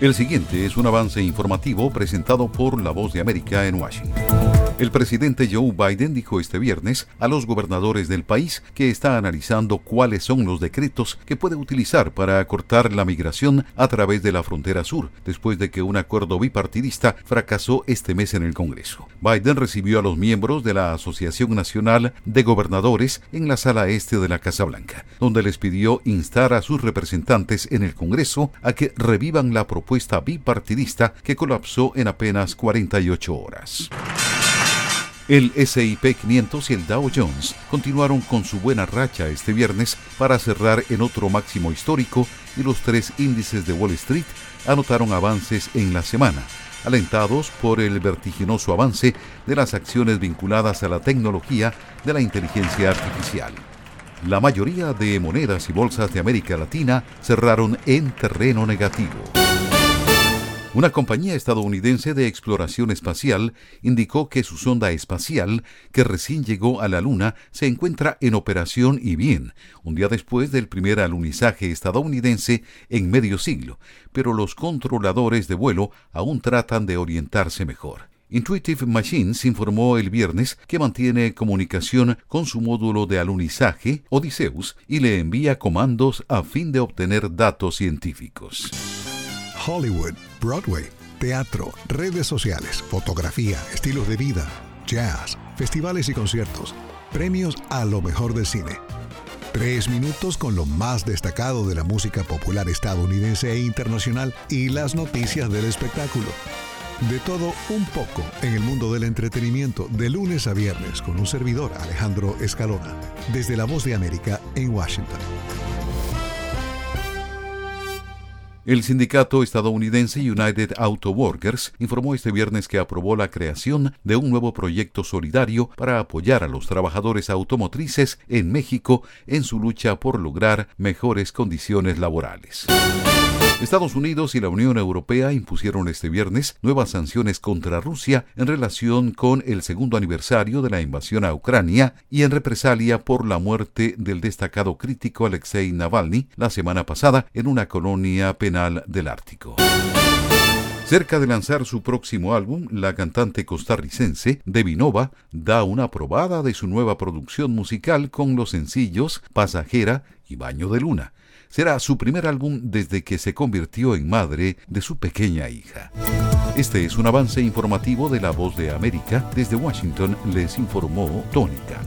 El siguiente es un avance informativo presentado por La Voz de América en Washington. El presidente Joe Biden dijo este viernes a los gobernadores del país que está analizando cuáles son los decretos que puede utilizar para acortar la migración a través de la frontera sur, después de que un acuerdo bipartidista fracasó este mes en el Congreso. Biden recibió a los miembros de la Asociación Nacional de Gobernadores en la sala este de la Casa Blanca, donde les pidió instar a sus representantes en el Congreso a que revivan la propuesta bipartidista que colapsó en apenas 48 horas. El SIP 500 y el Dow Jones continuaron con su buena racha este viernes para cerrar en otro máximo histórico y los tres índices de Wall Street anotaron avances en la semana, alentados por el vertiginoso avance de las acciones vinculadas a la tecnología de la inteligencia artificial. La mayoría de monedas y bolsas de América Latina cerraron en terreno negativo. Una compañía estadounidense de exploración espacial indicó que su sonda espacial, que recién llegó a la Luna, se encuentra en operación y bien, un día después del primer alunizaje estadounidense en medio siglo, pero los controladores de vuelo aún tratan de orientarse mejor. Intuitive Machines informó el viernes que mantiene comunicación con su módulo de alunizaje, Odysseus, y le envía comandos a fin de obtener datos científicos. Hollywood, Broadway, teatro, redes sociales, fotografía, estilos de vida, jazz, festivales y conciertos, premios a lo mejor del cine. Tres minutos con lo más destacado de la música popular estadounidense e internacional y las noticias del espectáculo. De todo un poco en el mundo del entretenimiento de lunes a viernes con un servidor Alejandro Escalona, desde La Voz de América en Washington. El sindicato estadounidense United Auto Workers informó este viernes que aprobó la creación de un nuevo proyecto solidario para apoyar a los trabajadores automotrices en México en su lucha por lograr mejores condiciones laborales. Estados Unidos y la Unión Europea impusieron este viernes nuevas sanciones contra Rusia en relación con el segundo aniversario de la invasión a Ucrania y en represalia por la muerte del destacado crítico Alexei Navalny la semana pasada en una colonia penal del Ártico. Cerca de lanzar su próximo álbum, la cantante costarricense Devinova da una probada de su nueva producción musical con los sencillos Pasajera y Baño de Luna. Será su primer álbum desde que se convirtió en madre de su pequeña hija. Este es un avance informativo de La Voz de América. Desde Washington les informó Tónica.